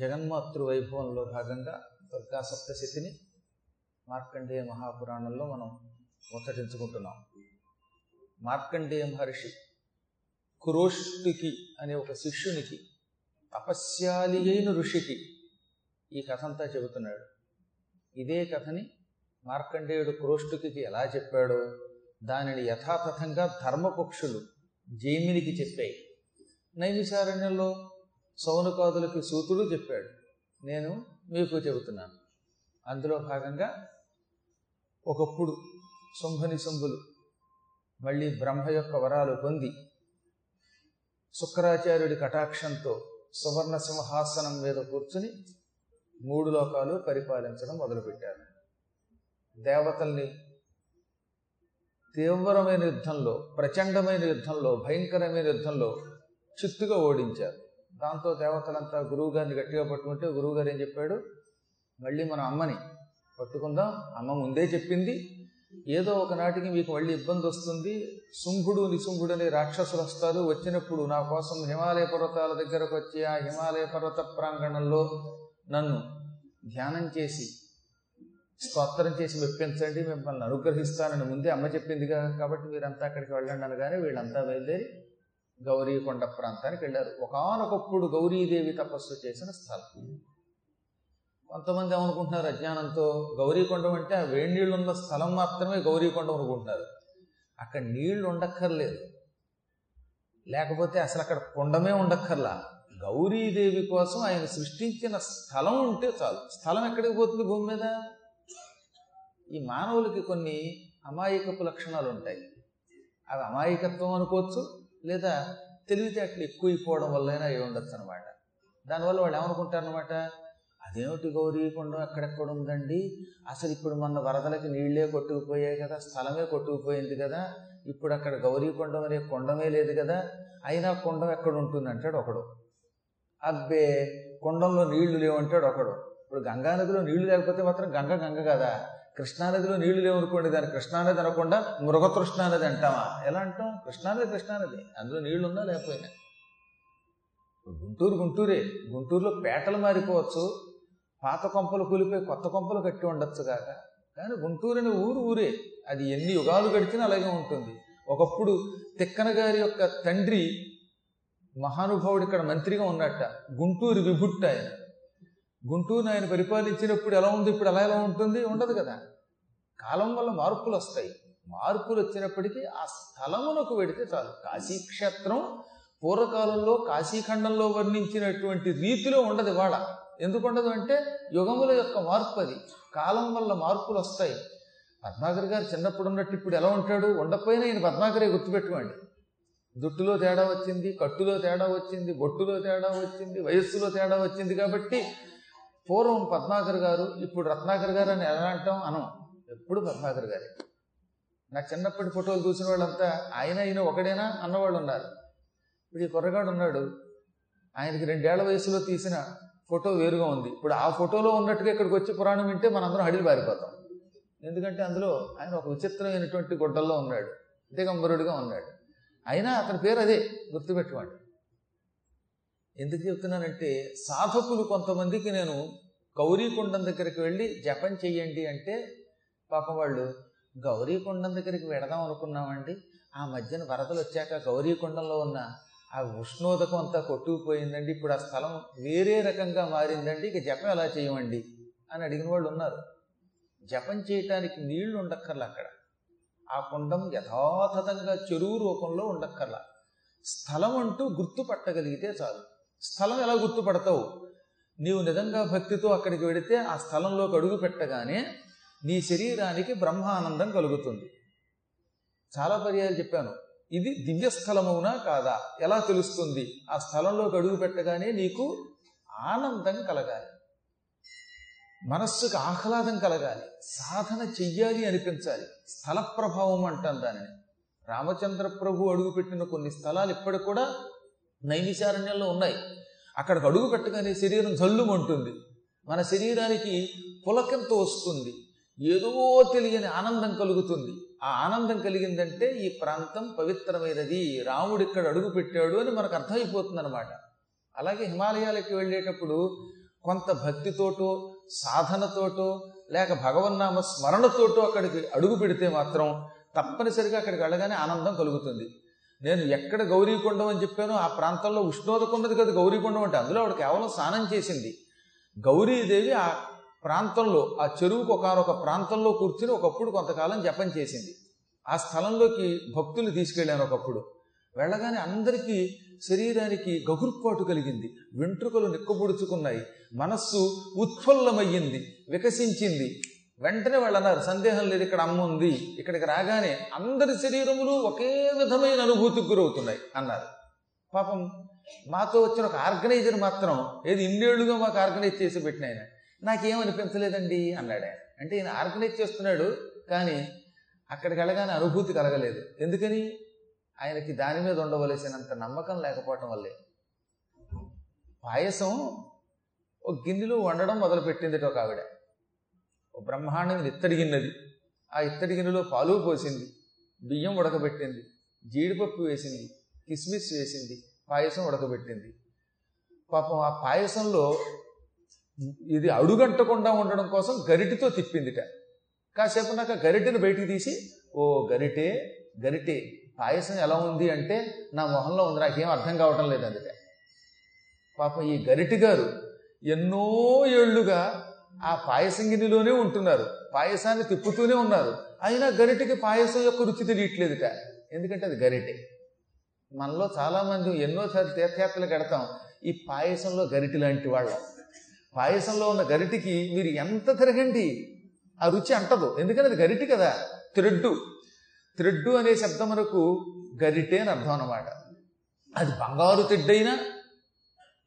జగన్మాతృ వైభవంలో భాగంగా దుర్గా సప్తశతిని మార్కండేయ మహాపురాణంలో మనం ముచ్చటించుకుంటున్నాం. మార్కండేయ మహర్షి కురోష్టికి అనే ఒక శిష్యునికి తపస్యాలి అయిన ఋషికి ఈ కథ అంతా చెబుతున్నాడు. ఇదే కథని మార్కండేయుడు కురోష్టుకి ఎలా చెప్పాడో దానిని యథాతథంగా ధర్మపక్షులు జైమినికి చెప్పాయి. నైమిసారణ్యంలో సౌనకాదులకి సూతుడు చెప్పాడు. నేను మీకు చెబుతున్నాను. అందులో భాగంగా ఒకప్పుడు శుంభని శుంభులు మళ్ళీ బ్రహ్మ యొక్క వరాలు పొంది శుక్రాచార్యుడి కటాక్షంతో సువర్ణ సింహాసనం మీద కూర్చుని మూడు లోకాలు పరిపాలించడం మొదలుపెట్టారు. దేవతల్ని తీవ్రమైన యుద్ధంలో ప్రచండమైన యుద్ధంలో భయంకరమైన యుద్ధంలో చిత్తుగా ఓడించారు. దాంతో దేవతలంతా గురువు గారిని గట్టిగా పట్టుకుంటే గురువు గారు ఏం చెప్పాడు? మళ్ళీ మన అమ్మని పట్టుకుందాం. అమ్మ ముందే చెప్పింది. ఏదో ఒకనాటికి మీకు మళ్ళీ ఇబ్బంది వస్తుంది. శుంభుడు నిశుంభుడు అనే రాక్షసులు వస్తారు. వచ్చినప్పుడు నా కోసం హిమాలయ పర్వతాల దగ్గరకు వచ్చి ఆ హిమాలయ పర్వత ప్రాంగణంలో నన్ను ధ్యానం చేసి స్తోత్రం చేసి మెప్పించండి. మిమ్మల్ని అనుగ్రహిస్తానని ముందే అమ్మ చెప్పిందిగా. కాబట్టి మీరంతా అక్కడికి వెళ్ళండి అనగానే వీళ్ళంతా బయలుదేరి గౌరీకొండ ప్రాంతానికి వెళ్ళారు. ఒకనొకప్పుడు గౌరీదేవి తపస్సు చేసిన స్థలం. కొంతమంది ఏమనుకుంటున్నారు అజ్ఞానంతో గౌరీకొండం అంటే ఆ వేడి నీళ్ళు ఉన్న స్థలం మాత్రమే గౌరీకొండం అనుకుంటున్నారు. అక్కడ నీళ్ళు ఉండక్కర్లేదు. లేకపోతే అసలు అక్కడ కొండమే ఉండక్కర్లా. గౌరీదేవి కోసం ఆయన సృష్టించిన స్థలం ఉంటే చాలు. స్థలం ఎక్కడికి పోతుంది భూమి మీద? ఈ మానవులకి కొన్ని అమాయకపు లక్షణాలు ఉంటాయి అవి అమాయకత్వం అనుకోవచ్చు లేదా తెలివితేటలు ఎక్కువైపోవడం వల్లైనా అయి ఉండొచ్చు అనమాట దానివల్ల వాళ్ళు ఏమనుకుంటారనమాట అదేమిటి గౌరీకుండం ఎక్కడెక్కడ ఉందండి? అసలు ఇప్పుడు మొన్న వరదలకి నీళ్ళే కొట్టుకుపోయాయి కదా స్థలమే కొట్టుకుపోయింది కదా ఇప్పుడు అక్కడ గౌరీకొండం అనే కొండమే లేదు కదా అయినా కొండం ఎక్కడ ఉంటుంది? అంటాడు ఒకడు. అబ్బే కొండంలో నీళ్ళు లేవంటాడు ఒకడు. ఇప్పుడు గంగా నదిలో నీళ్ళు లేకపోతే మాత్రం గంగ గంగ కదా కృష్ణానదిలో నీళ్ళు లేవనుకోండి దాన్ని కృష్ణానది అనకుండా మృగతృష్ణానది అంటావా ఎలా అంటాం? కృష్ణానది కృష్ణానది. అందులో నీళ్ళు ఉన్నా లేకపోయినా గుంటూరు గుంటూరే. గుంటూరులో పేటలు మారిపోవచ్చు. పాత కొంపలు కూలిపోయి కొత్త కొంపలు కట్టి ఉండొచ్చు కాక. కానీ గుంటూరు అనే ఊరు ఊరే. అది ఎన్ని యుగాలు గడిచినా అలాగే ఉంటుంది. ఒకప్పుడు తిక్కన గారి యొక్క తండ్రి మహానుభావుడు ఇక్కడ మంత్రిగా ఉన్నట్ట. గుంటూరు విభుట్ట ఆయన. గుంటూరు ఆయన పరిపాలించినప్పుడు ఎలా ఉంది ఇప్పుడు ఎలా ఎలా ఉంటుంది ఉండదు కదా. కాలం వల్ల మార్పులు వస్తాయి. మార్పులు వచ్చినప్పటికీ ఆ స్థలమునకు వెడితే చాలు. కాశీక్షేత్రం పూర్వకాలంలో కాశీఖండంలో వర్ణించినటువంటి రీతిలో ఉండదు ఇవాళ. ఎందుకు ఉండదు అంటే యుగముల యొక్క మార్పు అది. కాలం వల్ల మార్పులు వస్తాయి. పద్మాకర్ గారు చిన్నప్పుడు ఉన్నట్టు ఇప్పుడు ఎలా ఉంటాడు? ఉండకపోయినా ఈయన పద్మాకరే గుర్తుపెట్టుకోండి. జుట్టులో తేడా వచ్చింది కట్టులో తేడా వచ్చింది బొట్టులో తేడా వచ్చింది వయస్సులో తేడా వచ్చింది కాబట్టి పూర్వం పద్మాకర్ గారు ఇప్పుడు రత్నాకర్ గారు అని ఎలా అంటాం? అనం ఎప్పుడు పద్మాకర్ గారే. నా చిన్నప్పటి ఫోటోలు చూసిన వాళ్ళంతా ఆయన అయిన ఒకడేనా అన్నవాళ్ళు ఉన్నారు. ఇప్పుడు ఈ కుర్రగాడు ఉన్నాడు. ఆయనకి రెండేళ్ళ వయసులో తీసిన ఫోటో వేరుగా ఉంది. ఇప్పుడు ఆ ఫోటోలో ఉన్నట్టుగా ఇక్కడికి వచ్చి పురాణం వింటే మనందరం హడిలు పారిపోతాం. ఎందుకంటే అందులో ఆయన ఒక విచిత్రమైనటువంటి గుడ్డల్లో ఉన్నాడు. దిగంబరుడిగా ఉన్నాడు. అయినా అతని పేరు అదే గుర్తుపెట్టుకోండి. ఎందుకు చెప్తున్నానంటే సాధకులు కొంతమందికి నేను గౌరీకుండం దగ్గరికి వెళ్ళి జపం చెయ్యండి అంటే పాపం వాళ్ళు గౌరీకుండం దగ్గరికి వెడదాం అనుకున్నామండి. ఆ మధ్యన వరదలు వచ్చాక గౌరీకుండంలో ఉన్న ఆ ఉష్ణోదకం అంతా కొట్టుకుపోయిందండి. ఇప్పుడు ఆ స్థలం వేరే రకంగా మారిందండి. ఇక జపం ఎలా చేయమండి అని అడిగిన వాళ్ళు ఉన్నారు. జపం చేయటానికి నీళ్ళు ఉండక్కర్లా అక్కడ. ఆ కుండం యథాతథంగా చెరువు రూపంలో ఉండక్కర్లా. స్థలం అంటూ గుర్తుపట్టగలిగితే చాలు. స్థలం ఎలా గుర్తుపడతావు? నీవు నిజంగా భక్తితో అక్కడికి వెడితే ఆ స్థలంలోకి అడుగు పెట్టగానే నీ శరీరానికి బ్రహ్మానందం కలుగుతుంది. చాలా పర్యాలు చెప్పాను. ఇది దివ్యస్థలమవునా కాదా? ఎలా తెలుస్తుంది? ఆ స్థలంలోకి అడుగు పెట్టగానే నీకు ఆనందం కలగాలి. మనస్సుకు ఆహ్లాదం కలగాలి. సాధన చెయ్యాలి అనిపించాలి. స్థల ప్రభావం అంటాం దానిని. రామచంద్ర ప్రభు అడుగుపెట్టిన కొన్ని స్థలాలు ఇప్పటికి కూడా నైమిశారణ్యంలో ఉన్నాయి. అక్కడికి అడుగు పెట్టగానే శరీరం జల్లుమంటుంది. మన శరీరానికి పులకంతో వస్తుంది. ఏదో తెలియని ఆనందం కలుగుతుంది. ఆ ఆనందం కలిగిందంటే ఈ ప్రాంతం పవిత్రమైనది. రాముడు ఇక్కడ అడుగు పెట్టాడు అని మనకు అర్థమైపోతుంది అనమాట అలాగే హిమాలయాలకి వెళ్ళేటప్పుడు కొంత భక్తితోటో సాధనతోటో లేక భగవన్నామ స్మరణతోటో అక్కడికి అడుగు పెడితే మాత్రం తప్పనిసరిగా అక్కడికి వెళ్ళగానే ఆనందం కలుగుతుంది. నేను ఎక్కడ గౌరీకొండం అని చెప్పానో ఆ ప్రాంతంలో ఉష్ణోదకున్నది కదా గౌరీకొండం అంటే అందులో ఆవిడ కేవలం స్నానం చేసింది. గౌరీదేవి ఆ ప్రాంతంలో ఆ చెరువుకు ఒకనొక ప్రాంతంలో కూర్చుని ఒకప్పుడు కొంతకాలం జపం చేసింది. ఆ స్థలంలోకి భక్తులు తీసుకెళ్ళాను ఒకప్పుడు. వెళ్ళగానే అందరికీ శరీరానికి గగుర్పాటు కలిగింది. వెంట్రుకలు నిక్కబొడుచుకున్నాయి. మనస్సు ఉత్ఫుల్లమయ్యింది. వికసించింది. వెంటనే వాళ్ళు అన్నారు సందేహం లేదు ఇక్కడ అమ్మ ఉంది ఇక్కడికి రాగానే అందరి శరీరములు ఒకే విధమైన అనుభూతికి గురవుతున్నాయి అన్నారు. పాపం మాతో వచ్చిన ఒక ఆర్గనైజర్ మాత్రం ఏది ఇన్నేళ్ళుగా మాకు ఆర్గనైజ్ చేసి పెట్టిన ఆయన నాకేమనిపించలేదండి? అన్నాడు ఆయన. అంటే ఈయన ఆర్గనైజ్ చేస్తున్నాడు కానీ అక్కడికి వెళ్ళగానే అనుభూతి కలగలేదు. ఎందుకని? ఆయనకి దాని మీద ఉండవలసినంత నమ్మకం లేకపోవటం వల్లే. పాయసం ఒక గిన్నెలో వండడం మొదలుపెట్టింది ఒక ఆవిడ. బ్రహ్మాండమైన ఇత్తడి గిన్నెది. ఆ ఇత్తడి గిన్నెలో పాలు పోసింది బియ్యం ఉడకబెట్టింది జీడిపప్పు వేసింది కిస్మిస్ వేసింది పాయసం ఉడకబెట్టింది. పాపం ఆ పాయసంలో ఇది అడుగంటకుండా ఉండడం కోసం గరిటితో తిప్పిందిట. కాసేపు నాకు గరిటెను బయటికి తీసి ఓ గరిటే గరిటే పాయసం ఎలా ఉంది అంటే నా మొహంలో ఉంది నాకేం అర్థం కావటం లేదు అందుక పాపం ఈ గరిటి గారు ఎన్నో ఏళ్ళుగా ఆ పాయసం గిన్నెలోనే ఉంటున్నారు. పాయసాన్ని తిప్పుతూనే ఉన్నారు. అయినా గరిటెకి పాయసం యొక్క రుచి తెలియట్లేదుట. ఎందుకంటే అది గరిటె. మనలో చాలామంది ఎన్నో ఎన్నోసార్లు తీర్థయాత్రలు కడతాం. ఈ పాయసంలో గరిటె లాంటి వాళ్ళం. పాయసంలో ఉన్న గరిటికి మీరు ఎంత తిరగండి ఆ రుచి అంటదు. ఎందుకంటే అది గరిటి కదా? త్రెడ్డు. త్రెడ్డు అనే శబ్దం మనకు గరిటె అని అర్థం అనమాట అది బంగారు త్రెడ్డైనా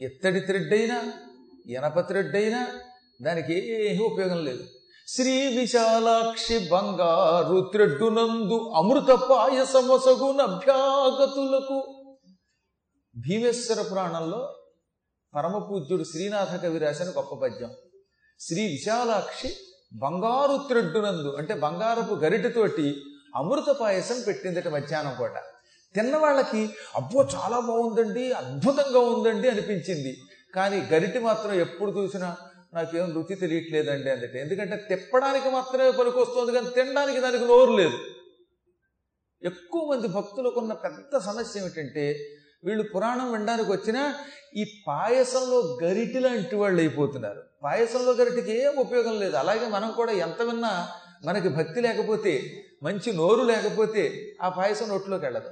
ఎత్తడి త్రెడ్డైనా ఇనప త్రెడ్డైనా దానికి ఏమీ ఉపయోగం లేదు. శ్రీ విశాలాక్షి బంగారు త్రెడ్డునందు అమృత పాయసమసగున అభ్యాగతులకు భీమేశ్వర పురాణంలో పరమ పూజ్యుడు శ్రీనాథ కవి రాసిన గొప్ప పద్యం. శ్రీ విశాలాక్షి బంగారు త్రెడ్డునందు అంటే బంగారపు గరిటతోటి అమృత పాయసం పెట్టిందట మధ్యాహ్నం పూట. తిన్నవాళ్ళకి అబ్బో చాలా బాగుందండి అద్భుతంగా ఉందండి అనిపించింది. కానీ గరిటి మాత్రం ఎప్పుడు చూసినా నాకేం రుచి తెలియట్లేదండి అందుకే ఎందుకంటే తిప్పడానికి మాత్రమే పనికొస్తుంది కానీ తినడానికి దానికి నోరు లేదు. ఎక్కువ మంది భక్తులకు ఉన్న పెద్ద సమస్య ఏమిటంటే వీళ్ళు పురాణం వినడానికి వచ్చినా ఈ పాయసంలో గరిటి లాంటి వాళ్ళు అయిపోతున్నారు. పాయసంలో గరిటికి ఏం ఉపయోగం లేదు. అలాగే మనం కూడా ఎంత విన్నా మనకి భక్తి లేకపోతే మంచి నోరు లేకపోతే ఆ పాయసం నోట్లోకి వెళ్ళదు.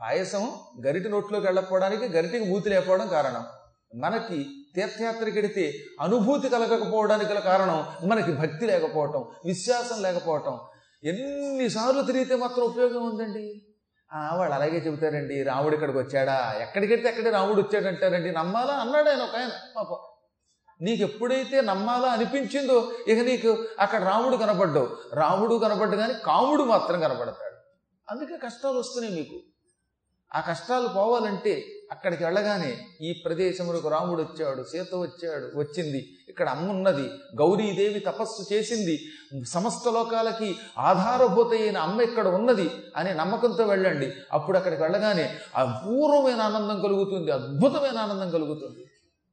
పాయసం గరిటి నోట్లోకి వెళ్ళకపోవడానికి గరిటికి మూతి లేకపోవడం కారణం. మనకి తీర్థయాత్రకి వెడితే అనుభూతి కలగకపోవడానికి గల కారణం మనకి భక్తి లేకపోవటం విశ్వాసం లేకపోవటం. ఎన్నిసార్లు తిరిగితే మాత్రం ఉపయోగం ఉందండి? వాళ్ళు అలాగే చెబుతారండి రాముడు ఇక్కడికి వచ్చాడా? ఎక్కడికెడితే అక్కడే రాముడు వచ్చాడంటారండి నమ్మాలా? అన్నాడు ఆయన ఒక ఆయన పాపం నీకు ఎప్పుడైతే నమ్మాలా అనిపించిందో ఇక నీకు అక్కడ రాముడు కనపడ్డావు. రాముడు కనపడ్డు కానీ కాముడు మాత్రం కనపడతాడు. అందుకే కష్టాలు వస్తున్నాయి మీకు. ఆ కష్టాలు పోవాలంటే అక్కడికి వెళ్ళగానే ఈ ప్రదేశములకు రాముడు వచ్చాడు సీత వచ్చాడు వచ్చింది. ఇక్కడ అమ్మ ఉన్నది గౌరీదేవి తపస్సు చేసింది. సమస్త లోకాలకి ఆధారభూత అయిన అమ్మ ఇక్కడ ఉన్నది అనే నమ్మకంతో వెళ్ళండి. అప్పుడు అక్కడికి వెళ్ళగానే అపూర్వమైన ఆనందం కలుగుతుంది అద్భుతమైన ఆనందం కలుగుతుంది.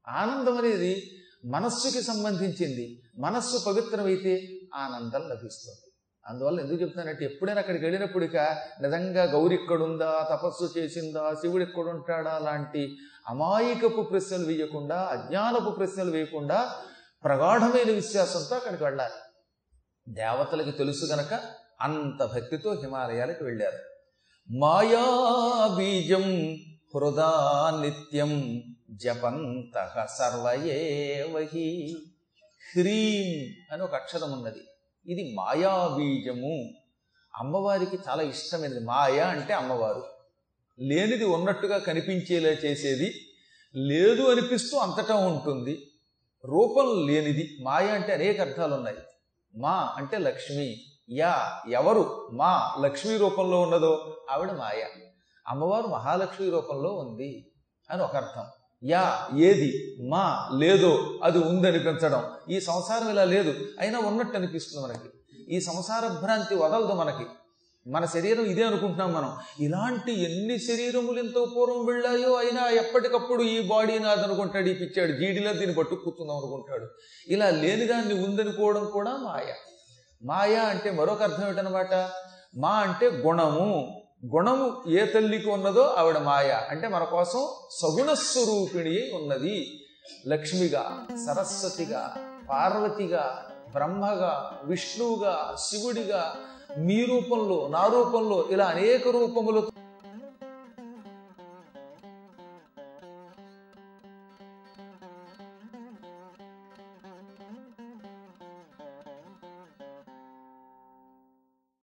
ఆనందం అనేది మనస్సుకి సంబంధించింది. మనస్సు పవిత్రమైతే ఆనందం లభిస్తుంది. అందువల్ల ఎందుకు చెప్తున్నానంటే ఎప్పుడైనా అక్కడికి వెళ్ళినప్పుడు నిజంగా గౌరి ఇక్కడుందా తపస్సు చేసిందా శివుడు ఎక్కడుంటాడా లాంటి అమాయకపు ప్రశ్నలు వేయకుండా అజ్ఞానపు ప్రశ్నలు వేయకుండా ప్రగాఢమైన విశ్వాసంతో అక్కడికి వెళ్ళాలి. దేవతలకి తెలుసు గనక అంత భక్తితో హిమాలయాలకు వెళ్ళారు. మాయా బీజం హృదా నిత్యం జపంత సర్వయేవహి. హ్రీం అని ఒక అక్షరం ఉన్నది. ఇది మాయాబీజము. అమ్మవారికి చాలా ఇష్టమైనది. మాయ అంటే అమ్మవారు. లేనిది ఉన్నట్టుగా కనిపించేలా చేసేది. లేదు అనిపిస్తూ అంతటా ఉంటుంది. రూపం లేనిది. మాయ అంటే అనేక అర్థాలు ఉన్నాయి మా అంటే లక్ష్మి. యా ఎవరు? మా లక్ష్మీ రూపంలో ఉన్నదో ఆవిడ మాయ. అమ్మవారు మహాలక్ష్మి రూపంలో ఉంది అని ఒక అర్థం. యా ఏది? మా లేదో అది ఉందనిపించడం ఈ సంసారం ఇలా లేదు. అయినా ఉన్నట్టు అనిపిస్తుంది మనకి. ఈ సంసార భ్రాంతి వదలదు మనకి. మన శరీరం ఇదే అనుకుంటున్నాం మనం. ఇలాంటి ఎన్ని శరీరములు ఎంతో పూర్వం వెళ్ళాయో అయినా ఎప్పటికప్పుడు ఈ బాడీ నాది అనుకుంటాడు ఈ పిచ్చాడు. జీడిలో దీన్ని పట్టు కూర్చుందాం అనుకుంటాడు. ఇలా లేనిదాన్ని ఉందనుకోవడం కూడా మాయ. మాయ అంటే మరొక అర్థం ఏంటనమాట మా అంటే గుణము. గుణము ఏ తల్లికి ఉన్నదో ఆవిడ మాయ. అంటే మన కోసం సగుణ స్వరూపిణి ఉన్నది. లక్ష్మిగా సరస్వతిగా పార్వతిగా బ్రహ్మగా విష్ణువుగా శివుడిగా మీ రూపంలో నా రూపంలో ఇలా అనేక రూపములతో